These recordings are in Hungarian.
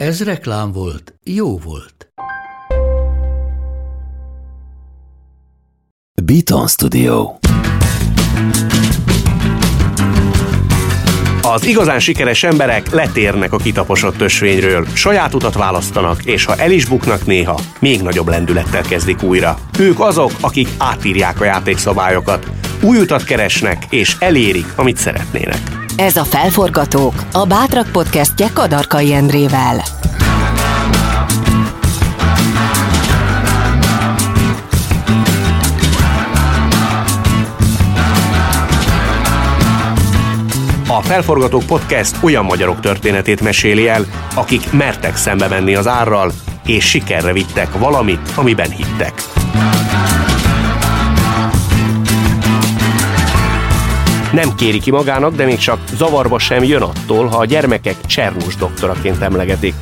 Ez reklám volt, jó volt. Beaton Studio Az igazán sikeres emberek letérnek a kitaposott ösvényről, saját utat választanak, és ha el is buknak néha, még nagyobb lendülettel kezdik újra. Ők azok, akik átírják a játékszabályokat, új utat keresnek, és elérik, amit szeretnének. Ez a Felforgatók, a Bátrak podcastje Kadarkai Endrével. A Felforgatók Podcast olyan magyarok történetét meséli el, akik mertek szembe menni az árral, és sikerre vittek valamit, amiben hittek. Nem kéri ki magának, de még csak zavarba sem jön attól, ha a gyermekek Csernus doktoraként emlegetik.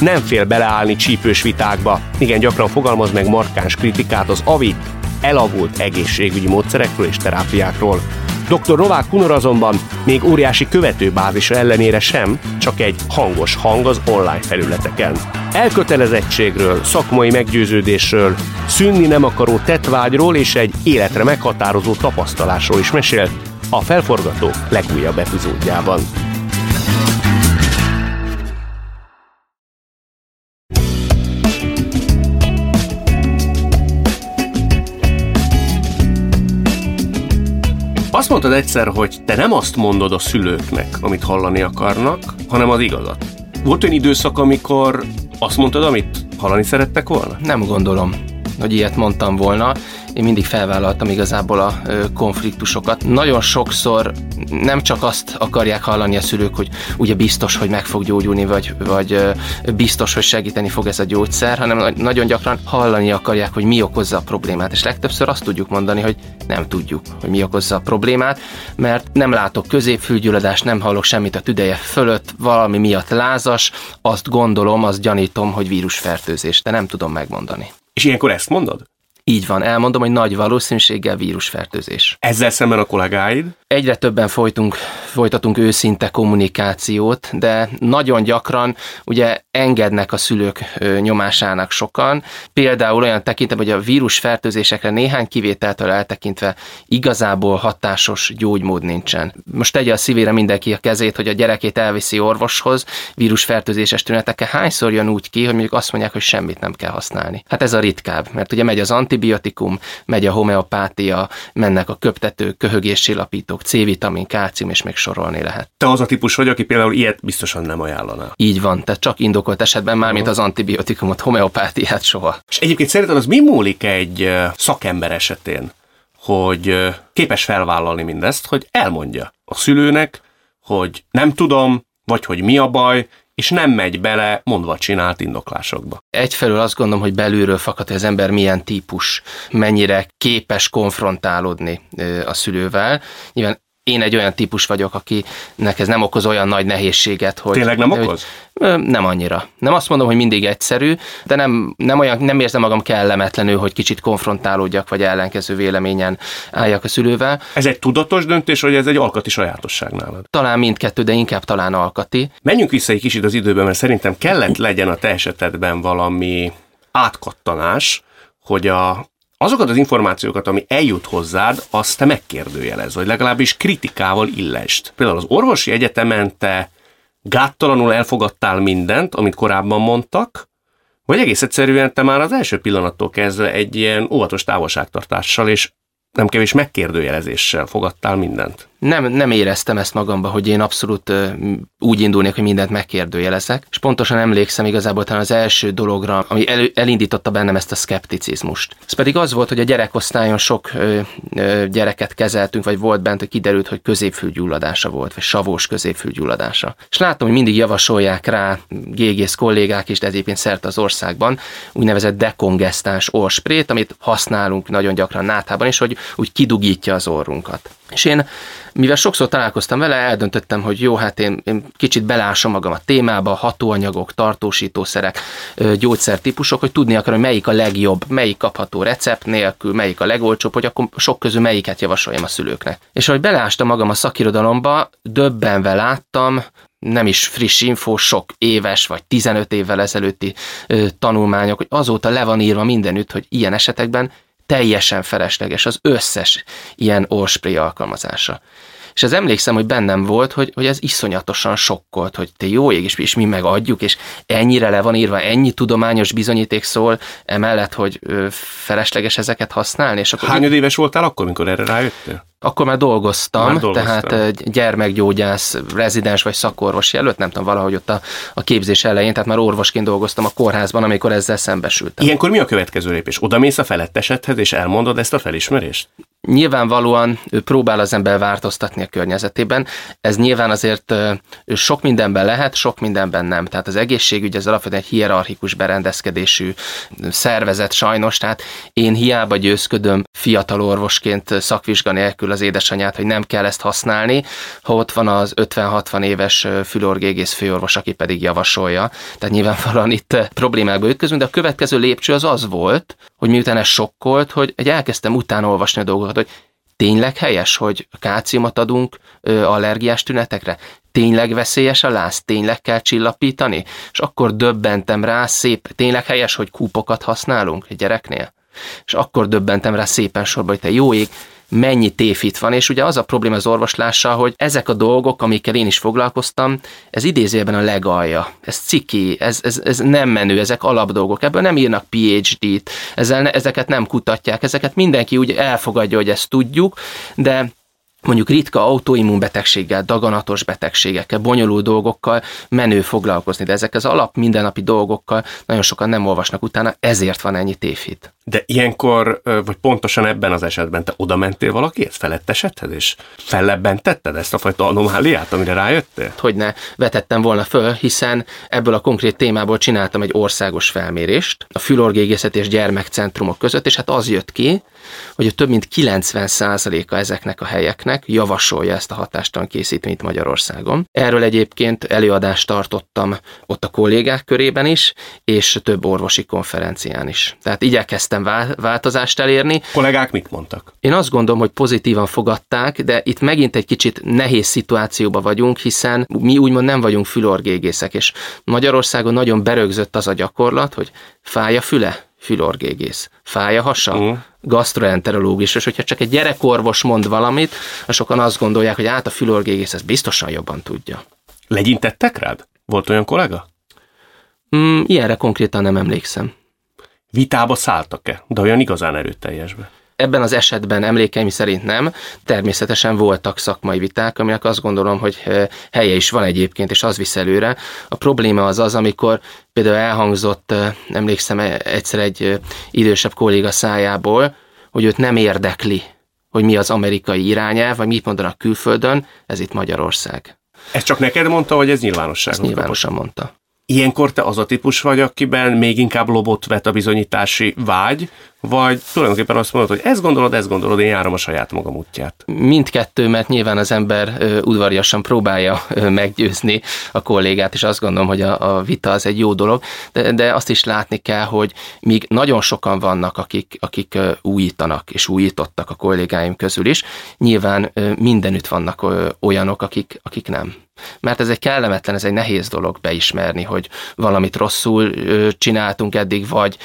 Nem fél beleállni csípős vitákba, igen gyakran fogalmaz meg markáns kritikát az avit, elavult egészségügyi módszerekről és terápiákról. Dr. Novák Kunor azonban még óriási követőbázisa ellenére sem, csak egy hangos hang az online felületeken. Elkötelezettségről, szakmai meggyőződésről, szűnni nem akaró tetvágyról és egy életre meghatározó tapasztalásról is mesél a Felforgató legújabb epizódjában. Azt mondtad egyszer, hogy te nem azt mondod a szülőknek, amit hallani akarnak, hanem az igazat. Volt olyan időszak, amikor azt mondtad, amit hallani szerettek volna? Nem gondolom, hogy ilyet mondtam volna én mindig felvállaltam igazából a konfliktusokat. Nagyon sokszor nem csak azt akarják hallani a szülők, hogy ugye biztos, hogy meg fog gyógyulni, vagy, vagy biztos, hogy segíteni fog ez a gyógyszer, hanem nagyon gyakran hallani akarják, hogy mi okozza a problémát. És legtöbbször azt tudjuk mondani, hogy nem tudjuk, hogy mi okozza a problémát, mert nem látok középfülgyulladást, nem hallok semmit a tüdeje fölött, valami miatt lázas, azt gondolom, azt gyanítom, hogy vírusfertőzés, de nem tudom megmondani. És ilyenkor ezt mondod? Így van, elmondom, hogy nagy valószínűséggel vírusfertőzés. Ezzel szemben a kollégáid? Egyre többen folytunk, folytatunk őszinte kommunikációt, de nagyon gyakran ugye engednek a szülők nyomásának sokan. Például olyan tekintem, hogy a vírusfertőzésekre néhány kivételtől eltekintve igazából hatásos gyógymód nincsen. Most tegye a szívére mindenki a kezét, hogy a gyerekét elviszi orvoshoz, vírusfertőzéses tünetekkel. Hányszor jön úgy ki, hogy mondjuk azt mondják, hogy semmit nem kell használni. Hát ez a ritkább, mert ugye megy az antibiotikum, megy a homeopátia, mennek a köptető, köhögéscsillapítók, C-vitamin, kálcium, és még sorolni lehet. Te az a típus vagy, aki például ilyet biztosan nem ajánlaná. Így van, tehát csak indokolt esetben már, mint az antibiotikumot, homeopátiát soha. És egyébként szerinted az mi múlik egy szakember esetén, hogy képes felvállalni mindezt, hogy elmondja a szülőnek, hogy nem tudom, vagy hogy mi a baj, és nem megy bele mondva csinált indoklásokba. Egyfelől azt gondolom, hogy belülről fakad, hogy az ember milyen típus, mennyire képes konfrontálódni a szülővel. Nyilván én egy olyan típus vagyok, akinek ez nem okoz olyan nagy nehézséget, hogy... Tényleg nem okoz? Hogy, nem annyira. Nem azt mondom, hogy mindig egyszerű, de nem, nem, olyan, nem érzem magam kellemetlenül, hogy kicsit konfrontálódjak, vagy ellenkező véleményen álljak a szülővel. Ez egy tudatos döntés, vagy ez egy alkati sajátosság nálad? Talán mindkettő, de inkább talán alkati. Menjünk vissza egy kicsit az időben, mert szerintem kellett legyen a te esetedben valami átkattanás, hogy a azokat az információkat, ami eljut hozzád, azt te megkérdőjelez, vagy legalábbis kritikával illest. Például az orvosi egyetemen te gáttalanul elfogadtál mindent, amit korábban mondtak, vagy egész egyszerűen te már az első pillanattól kezdve egy ilyen óvatos távolságtartással és nem kevés megkérdőjelezéssel fogadtál mindent. Nem, nem éreztem ezt magamba, hogy én abszolút úgy indulnék, hogy mindent megkérdőjelezek, és pontosan emlékszem igazából talán az első dologra, ami el, elindította bennem ezt a szkepticizmust. Ez pedig az volt, hogy a gyerekosztályon sok ö, ö, gyereket kezeltünk, vagy volt bent, hogy kiderült, hogy középfülgyulladása volt, vagy savós középfülgyulladása. És látom, hogy mindig javasolják rá gégész kollégák is, de egyébként szerte az országban, úgynevezett dekongesztáns orsprét, amit használunk nagyon gyakran náthában is, hogy úgy kidugítja az orrunkat. És én, mivel sokszor találkoztam vele, eldöntöttem, hogy jó, hát én, én kicsit belásom magam a témába, hatóanyagok, tartósítószerek, gyógyszertípusok, hogy tudni akarom, hogy melyik a legjobb, melyik kapható recept nélkül, melyik a legolcsóbb, hogy akkor sok közül melyiket javasoljam a szülőknek. És ahogy belástam magam a szakirodalomba, döbbenve láttam, nem is friss info, sok éves vagy 15 évvel ezelőtti ö, tanulmányok, hogy azóta le van írva mindenütt, hogy ilyen esetekben teljesen felesleges az összes ilyen orspray alkalmazása. És ez emlékszem, hogy bennem volt, hogy, hogy ez iszonyatosan sokkolt, hogy te jó ég, és, és mi megadjuk, és ennyire le van írva, ennyi tudományos bizonyíték szól, emellett, hogy felesleges ezeket használni. És akkor Hány éves voltál akkor, amikor erre rájöttél? Akkor már dolgoztam, már dolgoztam. tehát gyermekgyógyász, rezidens vagy szakorvos jelölt, nem tudom, valahogy ott a, a képzés elején, tehát már orvosként dolgoztam a kórházban, amikor ezzel szembesültem. Ilyenkor mi a következő lépés? Oda mész a felettesedhez, és elmondod ezt a felismerést? Nyilvánvalóan ő próbál az ember változtatni a környezetében. Ez nyilván azért sok mindenben lehet, sok mindenben nem. Tehát az egészségügy az alapvetően egy hierarchikus berendezkedésű szervezet sajnos, tehát én hiába győzködöm fiatal orvosként szakvizsga nélkül az édesanyát, hogy nem kell ezt használni, ha ott van az 50-60 éves fülorgégész főorvos, aki pedig javasolja. Tehát nyilvánvalóan itt problémákba ütközünk, de a következő lépcső az az volt, hogy miután ez sokkolt, hogy egy elkezdtem utána a dolgokat, hogy tényleg helyes, hogy kálciumot adunk ö, allergiás tünetekre? Tényleg veszélyes a láz? Tényleg kell csillapítani? És akkor döbbentem rá, szép, tényleg helyes, hogy kúpokat használunk egy gyereknél? És akkor döbbentem rá szépen sorba, hogy te jó ég, mennyi tévhit van, és ugye az a probléma az orvoslással, hogy ezek a dolgok, amikkel én is foglalkoztam, ez idézőjelben a legalja, ez ciki, ez, ez, ez nem menő, ezek alapdolgok, ebből nem írnak PhD-t, ezzel, ezeket nem kutatják, ezeket mindenki úgy elfogadja, hogy ezt tudjuk, de mondjuk ritka autoimmunbetegséggel, daganatos betegségekkel, bonyolult dolgokkal menő foglalkozni, de ezek az alap mindennapi dolgokkal nagyon sokan nem olvasnak utána, ezért van ennyi tévhit. De ilyenkor, vagy pontosan ebben az esetben te oda mentél valakihez, felettesedhez, és fellebben tetted ezt a fajta anomáliát, amire rájöttél? Hogy ne vetettem volna föl, hiszen ebből a konkrét témából csináltam egy országos felmérést a fülorgégészet és gyermekcentrumok között, és hát az jött ki, hogy több mint 90%-a ezeknek a helyeknek javasolja ezt a hatástalan készítményt Magyarországon. Erről egyébként előadást tartottam ott a kollégák körében is, és több orvosi konferencián is. Tehát igyekeztem változást elérni. A kollégák mit mondtak? Én azt gondolom, hogy pozitívan fogadták, de itt megint egy kicsit nehéz szituációba vagyunk, hiszen mi úgymond nem vagyunk fülorgégészek, és Magyarországon nagyon berögzött az a gyakorlat, hogy fáj a füle, fülorgégész. Fáj a hasa? Uh. Gastroenterológus. És hogyha csak egy gyerekorvos mond valamit, sokan azt gondolják, hogy át a fülorgégész ezt biztosan jobban tudja. Legyintettek rád? Volt olyan kollega? Mm, ilyenre konkrétan nem emlékszem. Vitába szálltak-e? De olyan igazán erőteljesbe? Ebben az esetben emlékeim szerint nem. Természetesen voltak szakmai viták, aminek azt gondolom, hogy helye is van egyébként, és az visz előre. A probléma az az, amikor például elhangzott, emlékszem egyszer egy idősebb kolléga szájából, hogy őt nem érdekli, hogy mi az amerikai irányelv, vagy mit mondanak külföldön, ez itt Magyarország. Ez csak neked mondta, vagy ez nyilvánosság? Ezt nyilvánosan mondta. Ilyenkor te az a típus vagy, akiben még inkább lobot vet a bizonyítási vágy, vagy tulajdonképpen azt mondod, hogy ezt gondolod, ezt gondolod, én járom a saját magam útját. Mindkettő, mert nyilván az ember udvariasan próbálja meggyőzni a kollégát, és azt gondolom, hogy a, a vita az egy jó dolog, de, de azt is látni kell, hogy míg nagyon sokan vannak, akik, akik újítanak, és újítottak a kollégáim közül is, nyilván mindenütt vannak olyanok, akik, akik nem. Mert ez egy kellemetlen, ez egy nehéz dolog beismerni, hogy valamit rosszul csináltunk eddig, vagy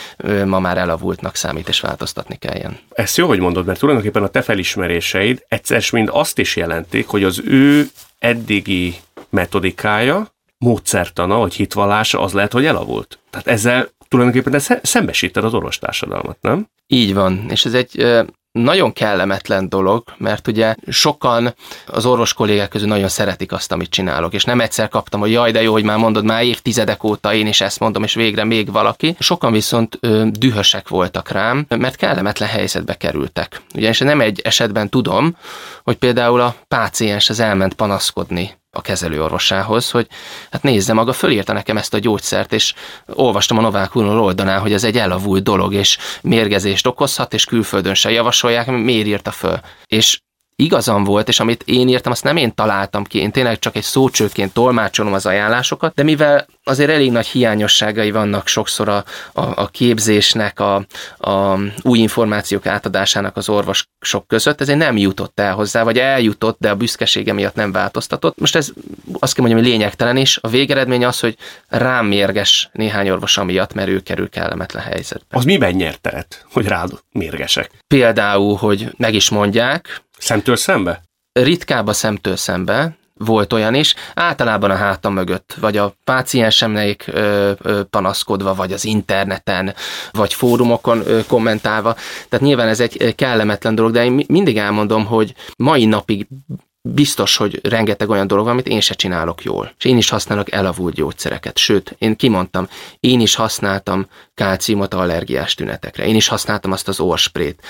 ma már elavultnak számít, és változtatni kelljen. Ezt jó, hogy mondod, mert tulajdonképpen a te felismeréseid egyszer mind azt is jelentik, hogy az ő eddigi metodikája, módszertana, vagy hitvallása az lehet, hogy elavult. Tehát ezzel tulajdonképpen szembesíted az orvostársadalmat, nem? Így van, és ez egy nagyon kellemetlen dolog, mert ugye sokan az orvos kollégák közül nagyon szeretik azt, amit csinálok, és nem egyszer kaptam, hogy jaj, de jó, hogy már mondod, már évtizedek óta én is ezt mondom, és végre még valaki. Sokan viszont ö, dühösek voltak rám, mert kellemetlen helyzetbe kerültek. Ugyanis nem egy esetben tudom, hogy például a páciens az elment panaszkodni a kezelőorvosához, hogy hát nézze maga, fölírta nekem ezt a gyógyszert, és olvastam a Novák Unió oldalán, hogy ez egy elavult dolog, és mérgezést okozhat, és külföldön se javasolják, miért írta föl. És igazam volt, és amit én írtam, azt nem én találtam ki, én tényleg csak egy szócsőként tolmácsolom az ajánlásokat, de mivel azért elég nagy hiányosságai vannak sokszor a, a, a képzésnek, a, a új információk átadásának az orvosok között, ezért nem jutott el hozzá, vagy eljutott, de a büszkesége miatt nem változtatott. Most ez azt kell mondjam, hogy lényegtelen is. A végeredmény az, hogy rám mérges néhány orvos amiatt, mert ő kerül kellemetlen helyzetbe. Az miben nyert hogy rád mérgesek? Például, hogy meg is mondják, Szemtől szembe? Ritkább a szemtől szembe, volt olyan is, általában a hátam mögött, vagy a páciensemnek panaszkodva, vagy az interneten, vagy fórumokon ö, kommentálva. Tehát nyilván ez egy kellemetlen dolog, de én mindig elmondom, hogy mai napig biztos, hogy rengeteg olyan dolog van, amit én se csinálok jól. És én is használok elavult gyógyszereket. Sőt, én kimondtam, én is használtam kálciumot allergiás tünetekre. Én is használtam azt az orsprét.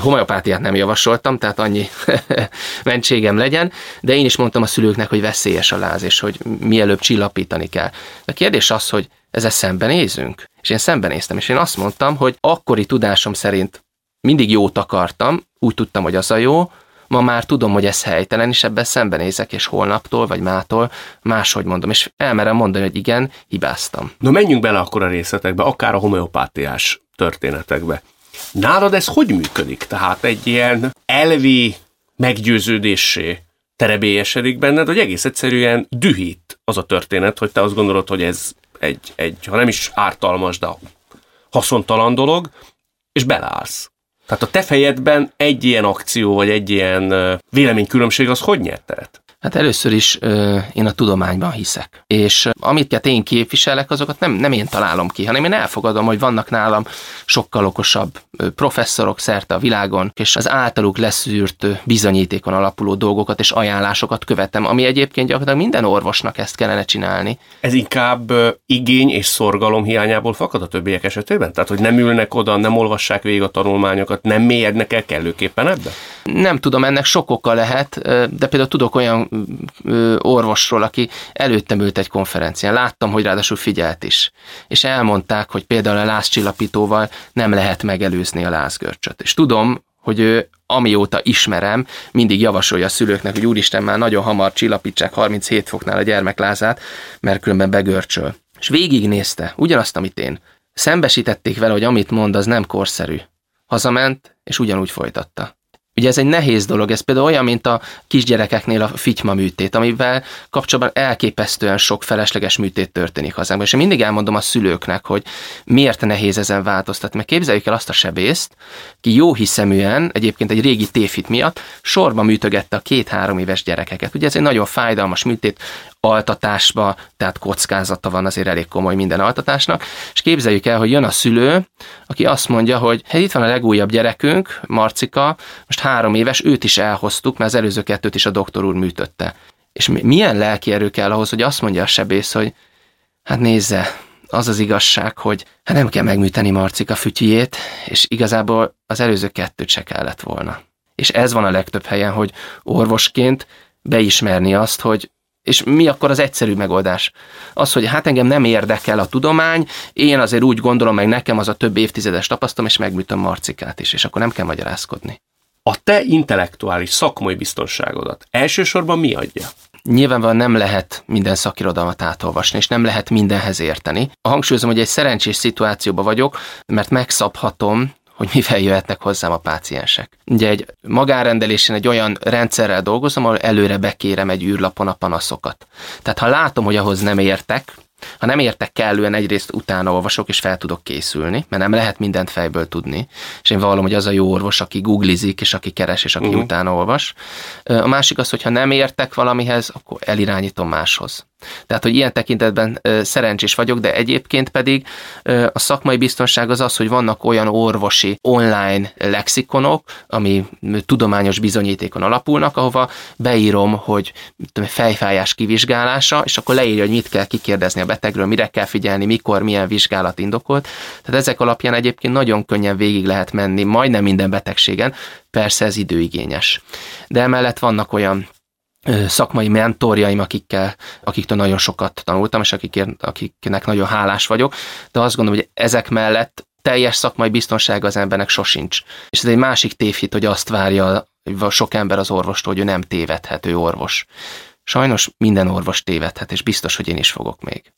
Homeopátiát nem javasoltam, tehát annyi mentségem legyen, de én is mondtam a szülőknek, hogy veszélyes a láz, és hogy mielőbb csillapítani kell. A kérdés az, hogy ezzel szembenézünk. És én szembenéztem, és én azt mondtam, hogy akkori tudásom szerint mindig jót akartam, úgy tudtam, hogy az a jó, ma már tudom, hogy ez helytelen, és ebben szembenézek, és holnaptól, vagy mától máshogy mondom, és elmerem mondani, hogy igen, hibáztam. Na menjünk bele akkor a részletekbe, akár a homeopátiás történetekbe. Nálad ez hogy működik? Tehát egy ilyen elvi meggyőződésé terebélyesedik benned, hogy egész egyszerűen dühít az a történet, hogy te azt gondolod, hogy ez egy, egy ha nem is ártalmas, de haszontalan dolog, és beleállsz. Tehát a te fejedben egy ilyen akció, vagy egy ilyen véleménykülönbség, az hogy nyert Hát először is ö, én a tudományban hiszek. És amit én képviselek, azokat nem, nem én találom ki, hanem én elfogadom, hogy vannak nálam sokkal okosabb professzorok szerte a világon, és az általuk leszűrt bizonyítékon alapuló dolgokat és ajánlásokat követem, ami egyébként gyakorlatilag minden orvosnak ezt kellene csinálni. Ez inkább igény és szorgalom hiányából fakad a többiek esetében? Tehát, hogy nem ülnek oda, nem olvassák végig a tanulmányokat, nem mélyednek el kellőképpen ebbe? Nem tudom, ennek sok oka lehet, de például tudok olyan orvosról, aki előttem ült egy konferencián. Láttam, hogy ráadásul figyelt is. És elmondták, hogy például a lázcsillapítóval nem lehet megelőzni a lázgörcsöt. És tudom, hogy ő amióta ismerem, mindig javasolja a szülőknek, hogy úristen már nagyon hamar csillapítsák 37 foknál a gyermeklázát, mert különben begörcsöl. És végignézte, ugyanazt, amit én. Szembesítették vele, hogy amit mond, az nem korszerű. Hazament, és ugyanúgy folytatta. Ugye ez egy nehéz dolog, ez például olyan, mint a kisgyerekeknél a fityma műtét, amivel kapcsolatban elképesztően sok felesleges műtét történik hazánkban. És én mindig elmondom a szülőknek, hogy miért nehéz ezen változtatni. Mert képzeljük el azt a sebészt, ki jó hiszeműen, egyébként egy régi téfit miatt sorba műtögette a két-három éves gyerekeket. Ugye ez egy nagyon fájdalmas műtét, altatásba, tehát kockázata van azért elég komoly minden altatásnak, és képzeljük el, hogy jön a szülő, aki azt mondja, hogy hát itt van a legújabb gyerekünk, Marcika, most három éves, őt is elhoztuk, mert az előző kettőt is a doktor úr műtötte. És milyen lelki erő kell ahhoz, hogy azt mondja a sebész, hogy hát nézze, az az igazság, hogy hát nem kell megműteni Marcika fütyjét, és igazából az előző kettőt se kellett volna. És ez van a legtöbb helyen, hogy orvosként beismerni azt, hogy és mi akkor az egyszerű megoldás? Az, hogy hát engem nem érdekel a tudomány, én azért úgy gondolom, meg nekem az a több évtizedes tapasztalom, és megműtöm Marcikát is, és akkor nem kell magyarázkodni. A te intellektuális szakmai biztonságodat elsősorban mi adja? Nyilvánvalóan nem lehet minden szakirodalmat átolvasni, és nem lehet mindenhez érteni. A hangsúlyozom, hogy egy szerencsés szituációban vagyok, mert megszabhatom hogy mivel jöhetnek hozzám a páciensek. Ugye egy magárendelésen egy olyan rendszerrel dolgozom, ahol előre bekérem egy űrlapon a panaszokat. Tehát ha látom, hogy ahhoz nem értek, ha nem értek kellően, egyrészt utána olvasok, és fel tudok készülni, mert nem lehet mindent fejből tudni. És én vallom, hogy az a jó orvos, aki googlizik, és aki keres, és aki uh-huh. utána olvas. A másik az, hogy ha nem értek valamihez, akkor elirányítom máshoz. Tehát, hogy ilyen tekintetben szerencsés vagyok, de egyébként pedig a szakmai biztonság az az, hogy vannak olyan orvosi online lexikonok, ami tudományos bizonyítékon alapulnak, ahova beírom, hogy tudom, fejfájás kivizsgálása, és akkor leírja, hogy mit kell kikérdezni a betegről, mire kell figyelni, mikor, milyen vizsgálat indokolt. Tehát ezek alapján egyébként nagyon könnyen végig lehet menni majdnem minden betegségen, persze ez időigényes. De emellett vannak olyan szakmai mentorjaim, akikkel, akiktől nagyon sokat tanultam, és akikért, akiknek nagyon hálás vagyok, de azt gondolom, hogy ezek mellett teljes szakmai biztonság az embernek sosincs. És ez egy másik tévhit, hogy azt várja sok ember az orvostól, hogy ő nem tévedhető orvos. Sajnos minden orvos tévedhet, és biztos, hogy én is fogok még.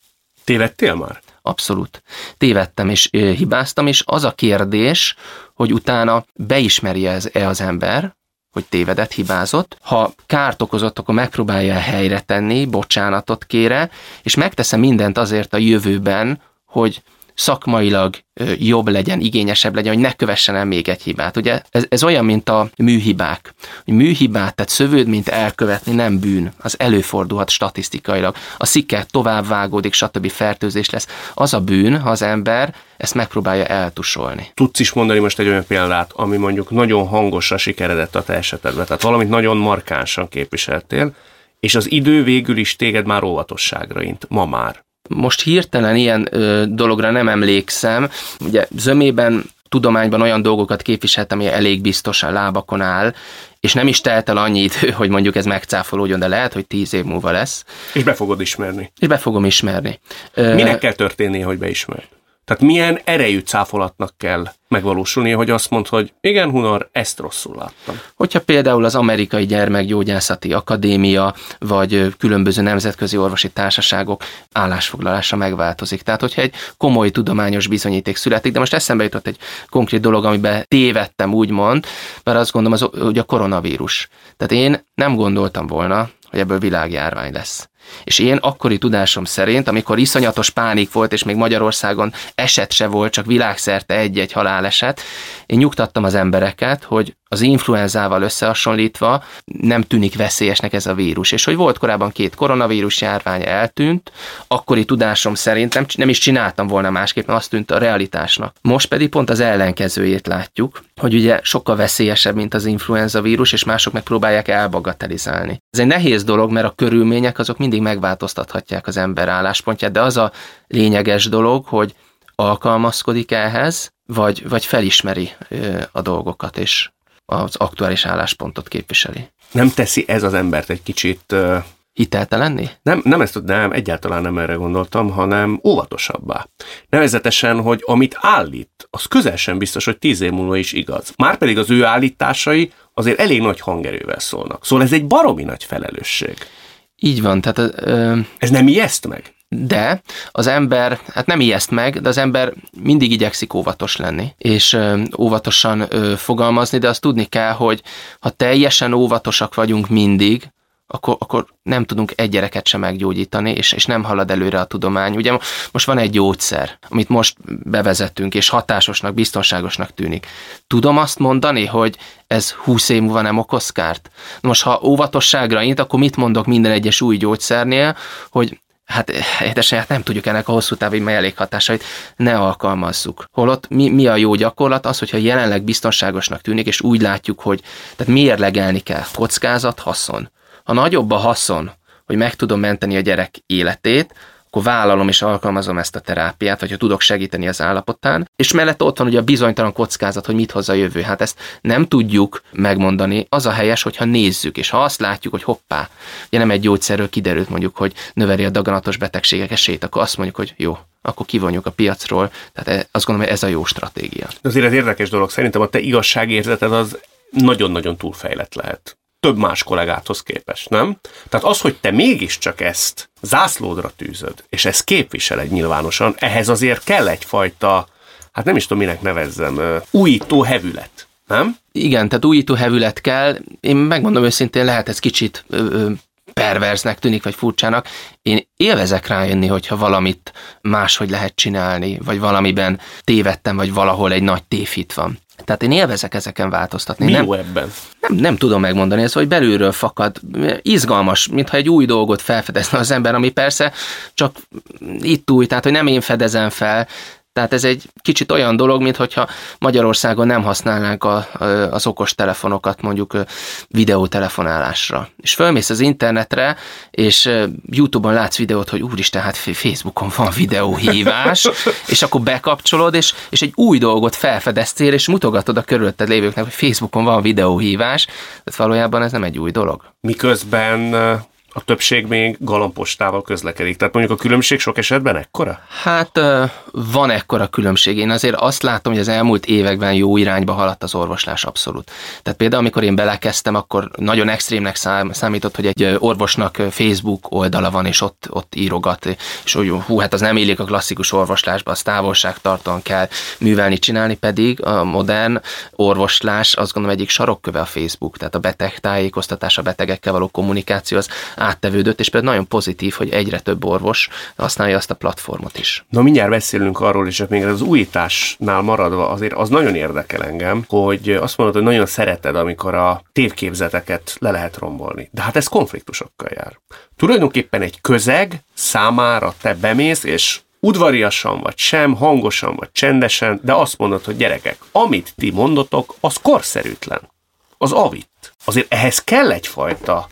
Tévedtél már? Abszolút. Tévedtem és hibáztam, és az a kérdés, hogy utána beismerje-e az ember, hogy tévedett, hibázott. Ha kárt okozott, akkor megpróbálja helyre tenni, bocsánatot kére, és megteszem mindent azért a jövőben, hogy szakmailag jobb legyen, igényesebb legyen, hogy ne kövessen el még egy hibát. Ugye ez, ez olyan, mint a műhibák. Hogy műhibát, tehát szövődményt elkövetni nem bűn. Az előfordulhat statisztikailag. A szikke tovább vágódik, stb. fertőzés lesz. Az a bűn, ha az ember ezt megpróbálja eltusolni. Tudsz is mondani most egy olyan példát, ami mondjuk nagyon hangosra sikeredett a te esetedben, tehát valamit nagyon markánsan képviseltél, és az idő végül is téged már óvatosságra int, ma már. Most hirtelen ilyen ö, dologra nem emlékszem. Ugye zömében tudományban olyan dolgokat képviseltem, ami elég biztosan lábakon áll, és nem is telt el annyi idő, hogy mondjuk ez megcáfolódjon, de lehet, hogy tíz év múlva lesz. És be fogod ismerni. És be fogom ismerni. Minek kell történnie, hogy beismerd? Tehát milyen erejű cáfolatnak kell megvalósulnia, hogy azt mond, hogy igen, Hunor, ezt rosszul láttam. Hogyha például az Amerikai Gyermekgyógyászati Akadémia, vagy különböző nemzetközi orvosi társaságok állásfoglalása megváltozik. Tehát, hogyha egy komoly tudományos bizonyíték születik, de most eszembe jutott egy konkrét dolog, amiben tévedtem, úgymond, mert azt gondolom, az, hogy a koronavírus. Tehát én nem gondoltam volna, hogy ebből világjárvány lesz. És én akkori tudásom szerint, amikor iszonyatos pánik volt, és még Magyarországon eset se volt, csak világszerte egy-egy haláleset, én nyugtattam az embereket, hogy az influenzával összehasonlítva nem tűnik veszélyesnek ez a vírus. És hogy volt korábban két koronavírus járvány eltűnt, akkori tudásom szerint nem, nem is csináltam volna másképp, mert azt tűnt a realitásnak. Most pedig pont az ellenkezőjét látjuk, hogy ugye sokkal veszélyesebb, mint az influenza vírus, és mások meg próbálják elbagatelizálni. Ez egy nehéz dolog, mert a körülmények azok mindig megváltoztathatják az ember álláspontját, de az a lényeges dolog, hogy alkalmazkodik ehhez, vagy, vagy felismeri a dolgokat, és az aktuális álláspontot képviseli. Nem teszi ez az embert egy kicsit... Hiteltelenni? Nem, nem ezt nem, egyáltalán nem erre gondoltam, hanem óvatosabbá. Nevezetesen, hogy amit állít, az közel sem biztos, hogy tíz év múlva is igaz. Márpedig az ő állításai azért elég nagy hangerővel szólnak. Szóval ez egy baromi nagy felelősség. Így van, tehát... Ö... Ez nem ijeszt meg? De az ember, hát nem ijeszt meg, de az ember mindig igyekszik óvatos lenni, és óvatosan fogalmazni, de azt tudni kell, hogy ha teljesen óvatosak vagyunk mindig, akkor, akkor nem tudunk egy gyereket sem meggyógyítani, és, és nem halad előre a tudomány. Ugye most van egy gyógyszer, amit most bevezettünk, és hatásosnak, biztonságosnak tűnik. Tudom azt mondani, hogy ez 20 év múlva nem okoz kárt? Most ha óvatosságra int, akkor mit mondok minden egyes új gyógyszernél, hogy hát édesanyját hát nem tudjuk ennek a hosszú távú mellékhatásait, ne alkalmazzuk. Holott mi, mi a jó gyakorlat? Az, hogyha jelenleg biztonságosnak tűnik, és úgy látjuk, hogy tehát mérlegelni kell. Kockázat, haszon. Ha nagyobb a haszon, hogy meg tudom menteni a gyerek életét, akkor vállalom és alkalmazom ezt a terápiát, vagy ha tudok segíteni az állapotán. És mellett ott van ugye a bizonytalan kockázat, hogy mit hoz a jövő. Hát ezt nem tudjuk megmondani. Az a helyes, hogyha nézzük, és ha azt látjuk, hogy hoppá, ugye nem egy gyógyszerről kiderült mondjuk, hogy növeli a daganatos betegségek esélyt, akkor azt mondjuk, hogy jó, akkor kivonjuk a piacról. Tehát e, azt gondolom, hogy ez a jó stratégia. Azért ez érdekes dolog. Szerintem a te igazságérzeted az nagyon-nagyon túlfejlett lehet több más kollégáthoz képest, nem? Tehát az, hogy te mégiscsak ezt zászlódra tűzöd, és ezt képviseled nyilvánosan, ehhez azért kell egyfajta, hát nem is tudom, minek nevezzem, újító hevület, nem? Igen, tehát újító hevület kell. Én megmondom őszintén, lehet ez kicsit ö, perverznek tűnik, vagy furcsának. Én élvezek rájönni, hogyha valamit máshogy lehet csinálni, vagy valamiben tévedtem, vagy valahol egy nagy tévhit van. Tehát én élvezek ezeken változtatni. Mi nem, jó ebben? Nem, nem tudom megmondani, ez hogy belülről fakad. Izgalmas, mintha egy új dolgot felfedezne az ember, ami persze csak itt új, tehát hogy nem én fedezem fel, tehát ez egy kicsit olyan dolog, mint hogyha Magyarországon nem használnánk a, az okos telefonokat mondjuk videótelefonálásra. És fölmész az internetre, és YouTube-on látsz videót, hogy úristen, hát Facebookon van videóhívás, és akkor bekapcsolod, és, és egy új dolgot felfedeztél, és mutogatod a körülötted lévőknek, hogy Facebookon van videóhívás. Tehát valójában ez nem egy új dolog. Miközben a többség még galampostával közlekedik. Tehát mondjuk a különbség sok esetben ekkora? Hát van ekkora különbség. Én azért azt látom, hogy az elmúlt években jó irányba haladt az orvoslás abszolút. Tehát például, amikor én belekezdtem, akkor nagyon extrémnek számított, hogy egy orvosnak Facebook oldala van, és ott, ott írogat, és hogy hú, hát az nem illik a klasszikus orvoslásba, az távolságtartóan kell művelni, csinálni, pedig a modern orvoslás azt gondolom egyik sarokköve a Facebook, tehát a beteg tájékoztatás, a betegekkel való kommunikáció az áttevődött, és például nagyon pozitív, hogy egyre több orvos használja azt a platformot is. Na mindjárt beszélünk arról is, hogy még az újításnál maradva azért az nagyon érdekel engem, hogy azt mondod, hogy nagyon szereted, amikor a tévképzeteket le lehet rombolni. De hát ez konfliktusokkal jár. Tulajdonképpen egy közeg számára te bemész, és udvariasan vagy sem, hangosan vagy csendesen, de azt mondod, hogy gyerekek, amit ti mondotok, az korszerűtlen. Az avit. Azért ehhez kell egyfajta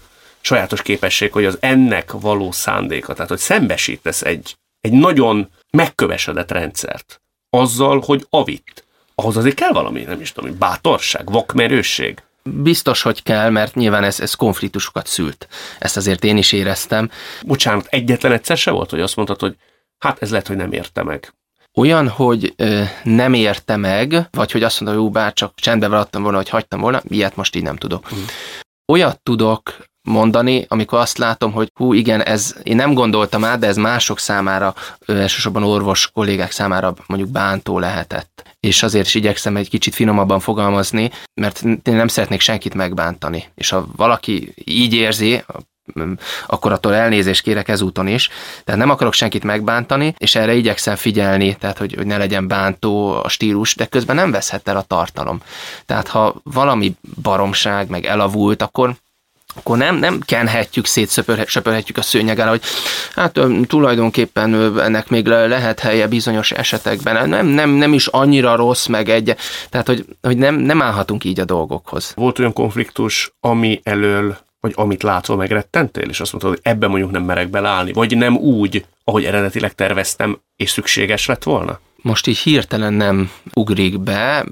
sajátos képesség, hogy az ennek való szándéka, tehát hogy szembesítesz egy, egy nagyon megkövesedett rendszert azzal, hogy avit. Ahhoz azért kell valami, nem is tudom, bátorság, vakmerősség. Biztos, hogy kell, mert nyilván ez, ez konfliktusokat szült. Ezt azért én is éreztem. Bocsánat, egyetlen egyszer se volt, hogy azt mondtad, hogy hát ez lehet, hogy nem érte meg. Olyan, hogy ö, nem érte meg, vagy hogy azt mondta, hogy jó, bár csak csendbe maradtam volna, hogy hagytam volna, ilyet most így nem tudok. Mm. Olyat tudok mondani, amikor azt látom, hogy hú, igen, ez én nem gondoltam át, de ez mások számára, elsősorban orvos kollégák számára mondjuk bántó lehetett. És azért is igyekszem egy kicsit finomabban fogalmazni, mert én nem szeretnék senkit megbántani. És ha valaki így érzi, akkor attól elnézést kérek ezúton is. Tehát nem akarok senkit megbántani, és erre igyekszem figyelni, tehát hogy, hogy ne legyen bántó a stílus, de közben nem veszhet el a tartalom. Tehát ha valami baromság, meg elavult, akkor akkor nem, nem kenhetjük, szétsöpörhetjük a szőnyeg hogy hát tulajdonképpen ennek még lehet helye bizonyos esetekben. Nem, nem, nem is annyira rossz meg egy, tehát hogy, hogy nem, nem állhatunk így a dolgokhoz. Volt olyan konfliktus, ami elől vagy amit látva megrettentél, és azt mondtad, hogy ebben mondjuk nem merek beleállni, vagy nem úgy, ahogy eredetileg terveztem, és szükséges lett volna? Most így hirtelen nem ugrik be,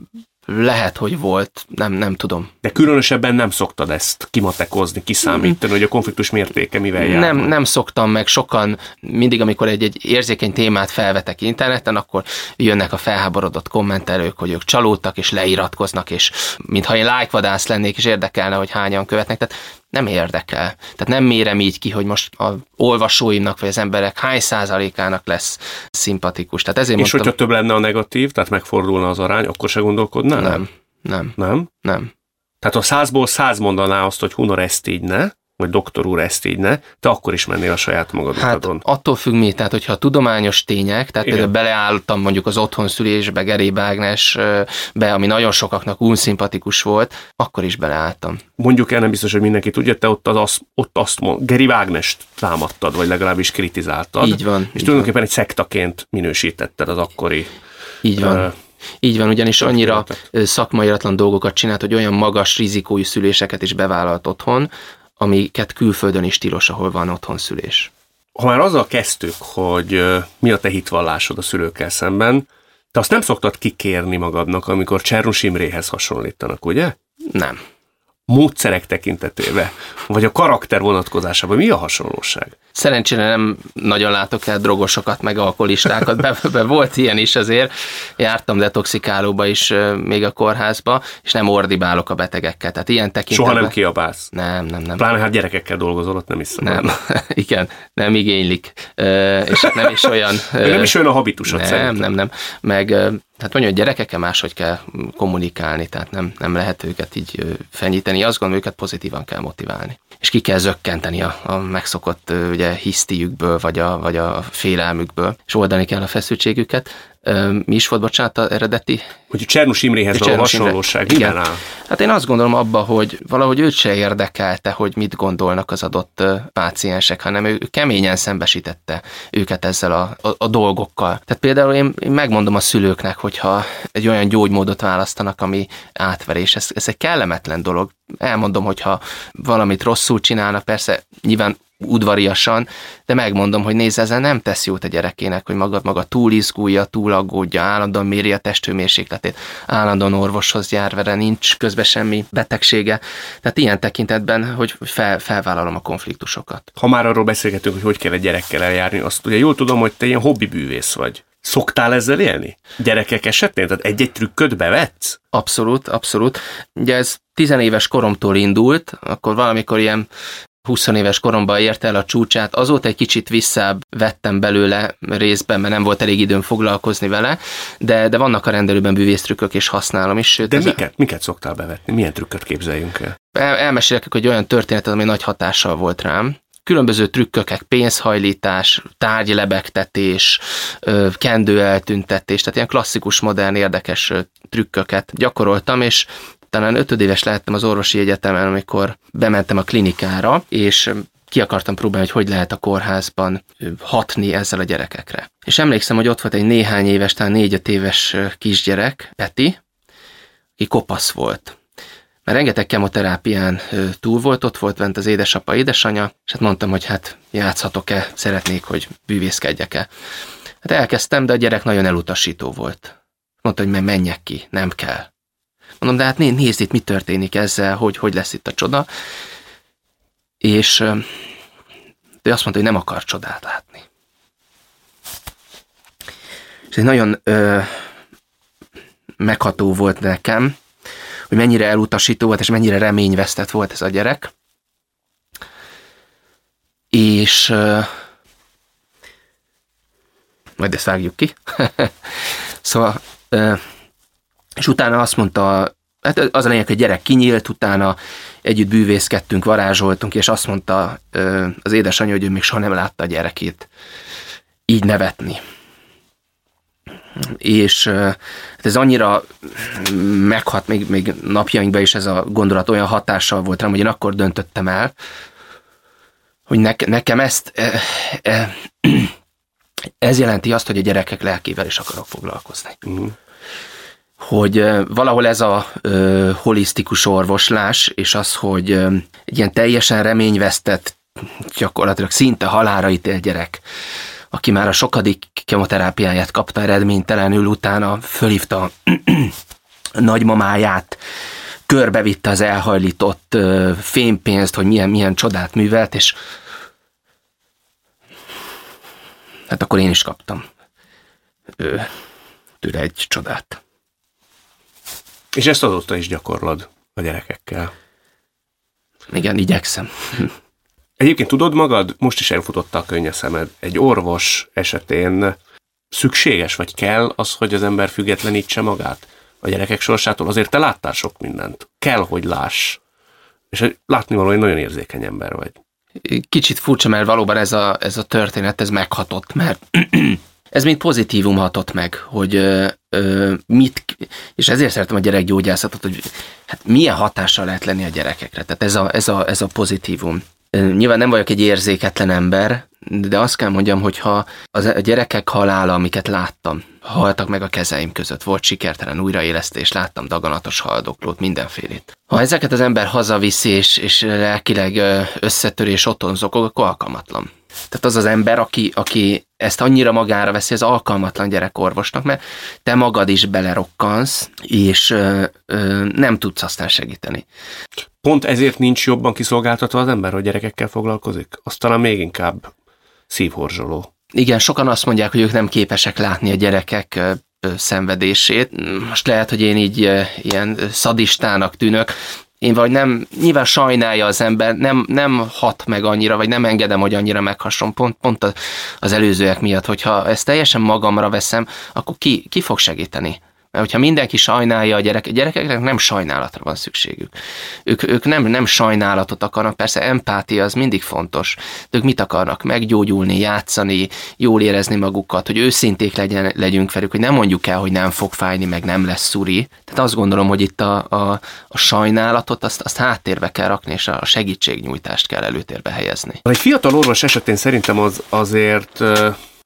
lehet, hogy volt, nem, nem tudom. De különösebben nem szoktad ezt kimatekozni, kiszámítani, hogy a konfliktus mértéke mivel jár? Nem, nem szoktam meg sokan, mindig amikor egy, egy érzékeny témát felvetek interneten, akkor jönnek a felháborodott kommentelők, hogy ők csalódtak és leiratkoznak, és mintha én lájkvadász lennék, és érdekelne, hogy hányan követnek. Tehát nem érdekel. Tehát nem mérem így ki, hogy most a olvasóimnak vagy az emberek hány százalékának lesz szimpatikus. Tehát ezért És mondtam, hogyha több lenne a negatív, tehát megfordulna az arány, akkor se gondolkodnál? Nem, nem. Nem? Nem. Tehát a százból száz mondaná azt, hogy Hunor ezt így ne, vagy doktor úr ezt így ne, te akkor is mennél a saját magad hát utadon. attól függ mi, tehát hogyha a tudományos tények, tehát Igen. például beleálltam mondjuk az otthon szülésbe, Geri be, ami nagyon sokaknak unszimpatikus volt, akkor is beleálltam. Mondjuk el, nem biztos, hogy mindenki tudja, te ott, az, az, ott azt mond, Geri Vágnest támadtad, vagy legalábbis kritizáltad. Így van. És így tulajdonképpen van. egy szektaként minősítetted az akkori így van. Uh, így van, ugyanis annyira szakmairatlan dolgokat csinált, hogy olyan magas rizikójú szüléseket is bevállalt otthon, amiket külföldön is tilos, ahol van otthon szülés. Ha már azzal kezdtük, hogy mi a te hitvallásod a szülőkkel szemben, te azt nem szoktad kikérni magadnak, amikor Csernus Imréhez hasonlítanak, ugye? Nem módszerek tekintetében, vagy a karakter vonatkozásában mi a hasonlóság? Szerencsére nem nagyon látok el drogosokat, meg alkoholistákat, be, be volt ilyen is azért. Jártam detoxikálóba is még a kórházba, és nem ordibálok a betegekkel. Tehát ilyen tekintetben... Soha nem kiabálsz? Nem, nem, nem. Pláne hát gyerekekkel dolgozol, ott nem is Nem, igen, nem igénylik. És nem is olyan... nem is olyan a habitusod Nem, szerintem. nem, nem. Meg Hát mondja, hogy gyerekekkel máshogy kell kommunikálni, tehát nem, nem lehet őket így fenyíteni. Azt gondolom, őket pozitívan kell motiválni. És ki kell zökkenteni a, a megszokott ugye, hisztiükből, vagy a, vagy a félelmükből, és oldani kell a feszültségüket. mi is volt, bocsánat, az eredeti? Hogy Csernus Imréhez való hasonlóság, Imre. igen áll? Hát én azt gondolom abba, hogy valahogy őt se érdekelte, hogy mit gondolnak az adott páciensek, hanem ő keményen szembesítette őket ezzel a, a, a dolgokkal. Tehát például én, én megmondom a szülőknek, hogyha egy olyan gyógymódot választanak, ami átverés, ez, ez egy kellemetlen dolog. Elmondom, hogyha valamit rosszul csinálnak, persze nyilván udvariasan, de megmondom, hogy nézze, ezzel nem tesz jót a gyerekének, hogy maga, maga túl izgulja, túl aggódja, állandóan méri a testhőmérsékletét, állandóan orvoshoz jár vele, nincs közben semmi betegsége. Tehát ilyen tekintetben, hogy fel, felvállalom a konfliktusokat. Ha már arról beszélgetünk, hogy hogy kell egy gyerekkel eljárni, azt ugye jól tudom, hogy te ilyen hobbibűvész vagy. Szoktál ezzel élni? Gyerekek esetén? Tehát egy-egy trükköt bevetsz? Abszolút, abszolút. Ugye ez tizenéves koromtól indult, akkor valamikor ilyen 20 éves koromban ért el a csúcsát, azóta egy kicsit visszább vettem belőle részben, mert nem volt elég időm foglalkozni vele, de, de vannak a rendelőben bűvésztrükkök, és használom is. Sőt, de miket, a... miket szoktál bevetni? Milyen trükköt képzeljünk el? el elmesélek, hogy olyan történet, ami nagy hatással volt rám. Különböző trükkökek, pénzhajlítás, tárgylebegtetés, kendő eltüntetés, tehát ilyen klasszikus, modern, érdekes trükköket gyakoroltam, és talán ötödéves lehettem az orvosi egyetemen, amikor bementem a klinikára, és ki akartam próbálni, hogy hogy lehet a kórházban hatni ezzel a gyerekekre. És emlékszem, hogy ott volt egy néhány éves, talán négy-öt éves kisgyerek, Peti, aki kopasz volt. Mert rengeteg kemoterápián túl volt, ott volt bent az édesapa, édesanyja, és hát mondtam, hogy hát játszhatok-e, szeretnék, hogy bűvészkedjek-e. Hát elkezdtem, de a gyerek nagyon elutasító volt. Mondta, hogy menjek ki, nem kell. Mondom, de hát nézd itt, mi történik ezzel, hogy, hogy lesz itt a csoda. És ő azt mondta, hogy nem akar csodát látni. És egy nagyon ö, megható volt nekem, hogy mennyire elutasító volt, és mennyire reményvesztett volt ez a gyerek. És ö, majd ezt vágjuk ki. szóval ö, és utána azt mondta, hát az a lényeg, hogy gyerek kinyílt, utána együtt bűvészkedtünk, varázsoltunk, és azt mondta az édesanyja, hogy ő még soha nem látta a gyerekét így nevetni. És hát ez annyira meghat, még, még napjainkban is ez a gondolat olyan hatással volt rám, hogy én akkor döntöttem el, hogy ne, nekem ezt e, e, ez jelenti azt, hogy a gyerekek lelkével is akarok foglalkozni. Uh-huh hogy valahol ez a ö, holisztikus orvoslás, és az, hogy ö, egy ilyen teljesen reményvesztett, gyakorlatilag szinte halára ítélt gyerek, aki már a sokadik kemoterápiáját kapta eredménytelenül, utána fölhívta nagymamáját, körbevitte az elhajlított ö, fémpénzt, hogy milyen, milyen csodát művelt, és hát akkor én is kaptam ö, tőle egy csodát. És ezt azóta is gyakorlod a gyerekekkel. Igen, igyekszem. Egyébként tudod magad, most is elfutotta a könny a szemed, egy orvos esetén szükséges vagy kell az, hogy az ember függetlenítse magát a gyerekek sorsától? Azért te láttál sok mindent. Kell, hogy láss. És látni való, nagyon érzékeny ember vagy. Kicsit furcsa, mert valóban ez a, ez a történet, ez meghatott, mert ez mind pozitívum hatott meg, hogy ö, ö, mit, és ezért szeretem a gyerekgyógyászatot, hogy hát milyen hatással lehet lenni a gyerekekre. Tehát ez a, ez a, ez a pozitívum. Nyilván nem vagyok egy érzéketlen ember, de azt kell mondjam, hogy ha az, a gyerekek halála, amiket láttam, haltak meg a kezeim között, volt sikertelen újraélesztés, láttam daganatos haldoklót, mindenfélét. Ha ezeket az ember hazaviszi, és, és lelkileg összetörés otthon zokog, akkor alkalmatlan. Tehát az az ember, aki, aki ezt annyira magára veszi, az alkalmatlan gyerekorvosnak, mert te magad is belerokkansz, és ö, ö, nem tudsz aztán segíteni. Pont ezért nincs jobban kiszolgáltatva az ember, hogy gyerekekkel foglalkozik? Azt talán még inkább szívhorzsoló. Igen, sokan azt mondják, hogy ők nem képesek látni a gyerekek szenvedését. Most lehet, hogy én így ilyen szadistának tűnök, én vagy nem, nyilván sajnálja az ember, nem, nem hat meg annyira, vagy nem engedem, hogy annyira meghasson, pont, pont az előzőek miatt, hogyha ezt teljesen magamra veszem, akkor ki, ki fog segíteni? Mert hogyha mindenki sajnálja a gyerek, a gyerekeknek nem sajnálatra van szükségük. Ők, ők nem, nem sajnálatot akarnak, persze empátia az mindig fontos, de ők mit akarnak? Meggyógyulni, játszani, jól érezni magukat, hogy őszinték legyen, legyünk velük, hogy nem mondjuk el, hogy nem fog fájni, meg nem lesz szuri. Tehát azt gondolom, hogy itt a, a, a sajnálatot azt, azt háttérbe kell rakni, és a segítségnyújtást kell előtérbe helyezni. Egy fiatal orvos esetén szerintem az azért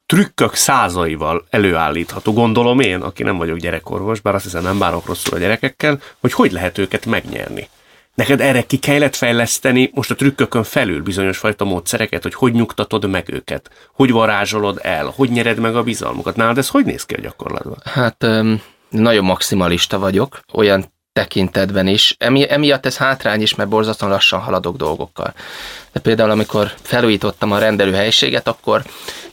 trükkök százaival előállítható, gondolom én, aki nem vagyok gyerekorvos, bár azt hiszem nem bárok rosszul a gyerekekkel, hogy hogy lehet őket megnyerni. Neked erre ki kellett fejleszteni most a trükkökön felül bizonyos fajta módszereket, hogy hogy nyugtatod meg őket, hogy varázsolod el, hogy nyered meg a bizalmukat. Nálad ez hogy néz ki a gyakorlatban? Hát nagyon maximalista vagyok, olyan tekintetben is. Emi, emiatt ez hátrány is, mert borzasztóan lassan haladok dolgokkal. De például amikor felújítottam a rendelőhelyiséget, akkor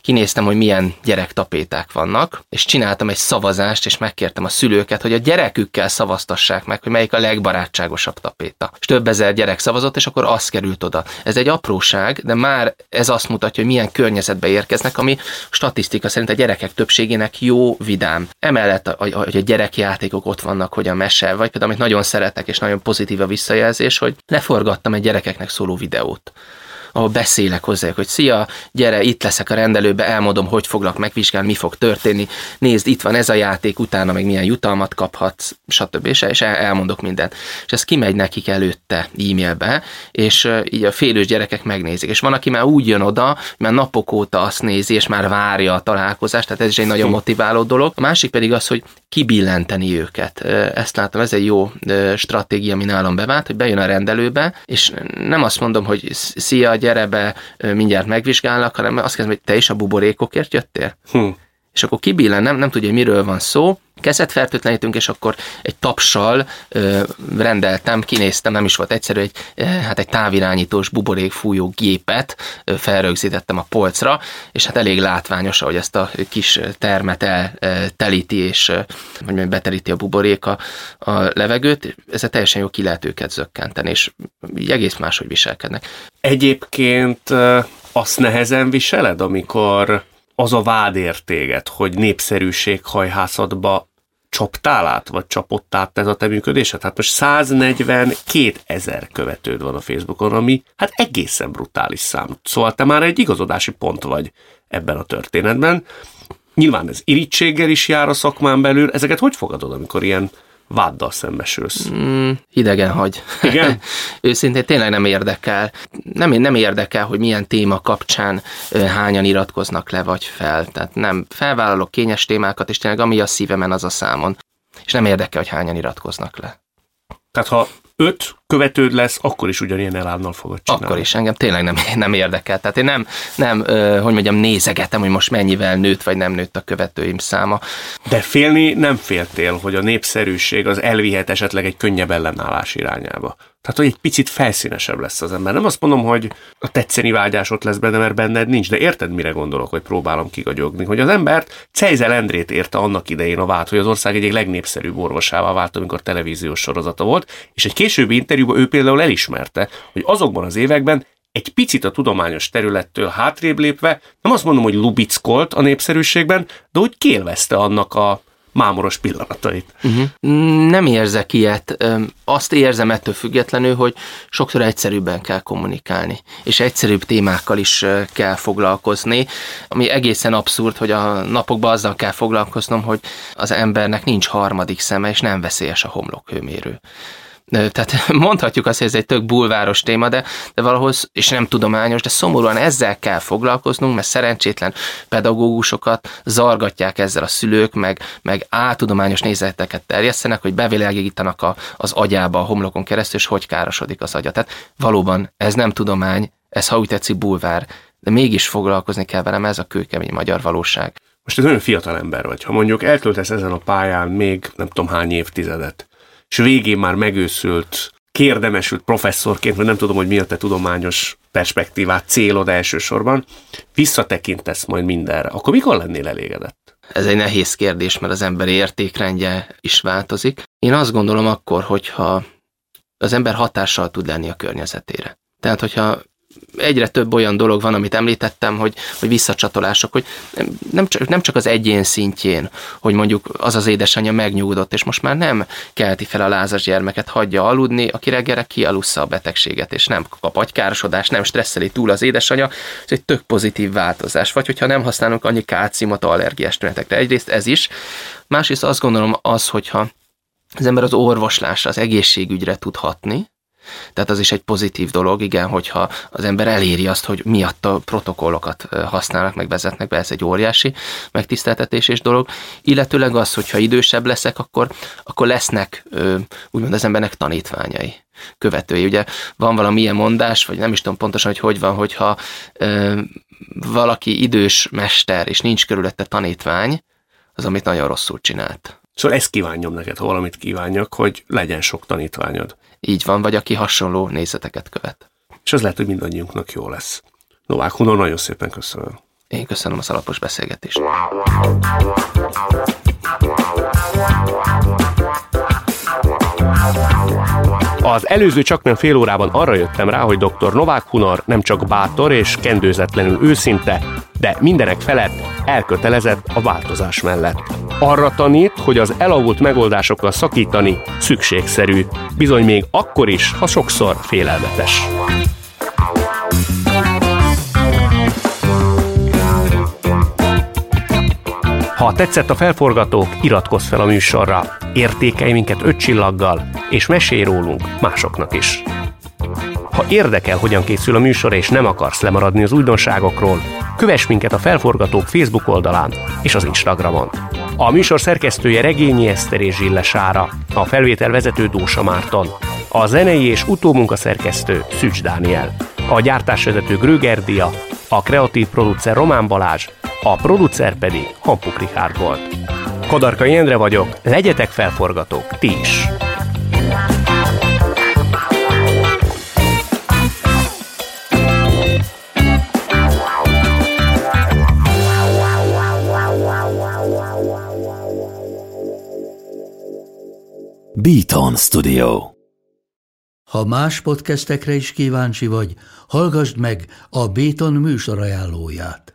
kinéztem, hogy milyen gyerektapéták vannak, és csináltam egy szavazást, és megkértem a szülőket, hogy a gyerekükkel szavaztassák meg, hogy melyik a legbarátságosabb tapéta. És több ezer gyerek szavazott, és akkor az került oda. Ez egy apróság, de már ez azt mutatja, hogy milyen környezetbe érkeznek, ami statisztika szerint a gyerekek többségének jó, vidám. Emellett, hogy a gyerekjátékok ott vannak, hogy a mese, vagy például, amit nagyon szeretek, és nagyon pozitív a visszajelzés, hogy leforgattam egy gyerekeknek szóló videót ahol beszélek hozzá, hogy szia, gyere, itt leszek a rendelőbe, elmondom, hogy foglak megvizsgálni, mi fog történni, nézd, itt van ez a játék, utána meg milyen jutalmat kaphatsz, stb. És, és elmondok mindent. És ez kimegy nekik előtte e-mailbe, és így a félős gyerekek megnézik. És van, aki már úgy jön oda, már napok óta azt nézi, és már várja a találkozást, tehát ez is egy nagyon motiváló dolog. A másik pedig az, hogy kibillenteni őket. Ezt látom, ez egy jó stratégia, ami nálam bevált, hogy bejön a rendelőbe, és nem azt mondom, hogy szia, gyere be, mindjárt megvizsgálnak, hanem azt kezdem, hogy te is a buborékokért jöttél? Hm. És akkor kibillen, nem, nem tudja, miről van szó, kezet fertőtlenítünk, és akkor egy tapsal ö, rendeltem, kinéztem, nem is volt egyszerű, egy, ö, hát egy távirányítós buborékfújó gépet ö, felrögzítettem a polcra, és hát elég látványos, hogy ezt a kis termet eltelíti, és hogy betelíti a buborék a, a levegőt, ezzel teljesen jó ki lehet őket zökkenteni, és egész máshogy viselkednek. Egyébként azt nehezen viseled, amikor az a vád értéget, hogy népszerűséghajhászatba csaptál át, vagy csapott át ez a te működésed? Hát most 142 ezer követőd van a Facebookon, ami hát egészen brutális szám. Szóval te már egy igazodási pont vagy ebben a történetben. Nyilván ez irítséggel is jár a szakmán belül. Ezeket hogy fogadod, amikor ilyen váddal szembesülsz? Mm, idegen hagy. Igen? Őszintén tényleg nem érdekel. Nem, nem érdekel, hogy milyen téma kapcsán hányan iratkoznak le vagy fel. Tehát nem felvállalok kényes témákat, és tényleg ami a szívemen, az a számon. És nem érdekel, hogy hányan iratkoznak le. Tehát ha öt követőd lesz, akkor is ugyanilyen elánnal fogod csinálni. Akkor is, engem tényleg nem, nem érdekel. Tehát én nem, nem hogy mondjam, nézegetem, hogy most mennyivel nőtt, vagy nem nőtt a követőim száma. De félni nem féltél, hogy a népszerűség az elvihet esetleg egy könnyebb ellenállás irányába. Tehát, hogy egy picit felszínesebb lesz az ember. Nem azt mondom, hogy a tetszeni vágyás ott lesz benne, mert benned nincs, de érted, mire gondolok, hogy próbálom kigagyogni, hogy az embert Cejzel Endrét érte annak idején a vált, hogy az ország egyik legnépszerűbb orvosává vált, amikor televíziós sorozata volt, és egy későbbi interjúban ő például elismerte, hogy azokban az években egy picit a tudományos területtől hátrébb lépve, nem azt mondom, hogy lubickolt a népszerűségben, de hogy kélvezte annak a mámoros pillanatait. Uh-huh. Nem érzek ilyet. Azt érzem ettől függetlenül, hogy sokszor egyszerűbben kell kommunikálni, és egyszerűbb témákkal is kell foglalkozni, ami egészen abszurd, hogy a napokban azzal kell foglalkoznom, hogy az embernek nincs harmadik szeme, és nem veszélyes a homlokhőmérő tehát mondhatjuk azt, hogy ez egy tök bulváros téma, de, de valahoz, és nem tudományos, de szomorúan ezzel kell foglalkoznunk, mert szerencsétlen pedagógusokat zargatják ezzel a szülők, meg, meg áltudományos nézeteket terjesztenek, hogy bevilágítanak a, az agyába a homlokon keresztül, és hogy károsodik az agya. Tehát valóban ez nem tudomány, ez ha úgy tetszik bulvár, de mégis foglalkozni kell velem, ez a kőkemény magyar valóság. Most egy nagyon fiatal ember vagy, ha mondjuk eltöltesz ezen a pályán még nem tudom hány évtizedet, és végén már megőszült, kérdemesült professzorként, vagy nem tudom, hogy mi a te tudományos perspektívát, célod elsősorban, visszatekintesz majd mindenre, akkor mikor lennél elégedett? Ez egy nehéz kérdés, mert az emberi értékrendje is változik. Én azt gondolom akkor, hogyha az ember hatással tud lenni a környezetére. Tehát, hogyha egyre több olyan dolog van, amit említettem, hogy, hogy visszacsatolások, hogy nem csak, nem csak az egyén szintjén, hogy mondjuk az az édesanyja megnyugodott, és most már nem kelti fel a lázas gyermeket, hagyja aludni, aki reggelre kialussza a betegséget, és nem kap agykárosodás, nem stresszeli túl az édesanyja, ez egy tök pozitív változás. Vagy hogyha nem használunk annyi kálciumot allergiás tünetekre. Egyrészt ez is, másrészt azt gondolom az, hogyha az ember az orvoslásra, az egészségügyre tud hatni, tehát az is egy pozitív dolog, igen, hogyha az ember eléri azt, hogy miatt a protokollokat használnak, meg vezetnek be, ez egy óriási megtiszteltetésés dolog. Illetőleg az, hogyha idősebb leszek, akkor, akkor lesznek úgymond az embernek tanítványai követői. Ugye van valami ilyen mondás, vagy nem is tudom pontosan, hogy hogy van, hogyha ö, valaki idős mester, és nincs körülötte tanítvány, az, amit nagyon rosszul csinált. Szóval ezt kívánjam neked, ha valamit kívánjak, hogy legyen sok tanítványod. Így van, vagy aki hasonló nézeteket követ. És az lehet, hogy mindannyiunknak jó lesz. Novák Hunor, nagyon szépen köszönöm. Én köszönöm az alapos beszélgetést. Az előző csak nem fél órában arra jöttem rá, hogy dr. Novák Hunor nem csak bátor és kendőzetlenül őszinte, de mindenek felett elkötelezett a változás mellett. Arra tanít, hogy az elavult megoldásokkal szakítani szükségszerű, bizony még akkor is, ha sokszor félelmetes. Ha tetszett a felforgatók, iratkozz fel a műsorra, értékelj minket öt csillaggal, és mesélj rólunk másoknak is. Ha érdekel, hogyan készül a műsor, és nem akarsz lemaradni az újdonságokról, kövess minket a Felforgatók Facebook oldalán és az Instagramon. A műsor szerkesztője Regényi Eszter és Zsille Sára, a felvétel vezető Dósa Márton, a zenei és utómunka szerkesztő Szücs Dániel, a gyártásvezető Gröger a kreatív producer Román Balázs, a producer pedig Hampuk Richard volt. Kodarkai Endre vagyok, legyetek felforgatók, ti is! Beaton Studio Ha más podcastekre is kíváncsi vagy, hallgassd meg a Béton műsor ajánlóját.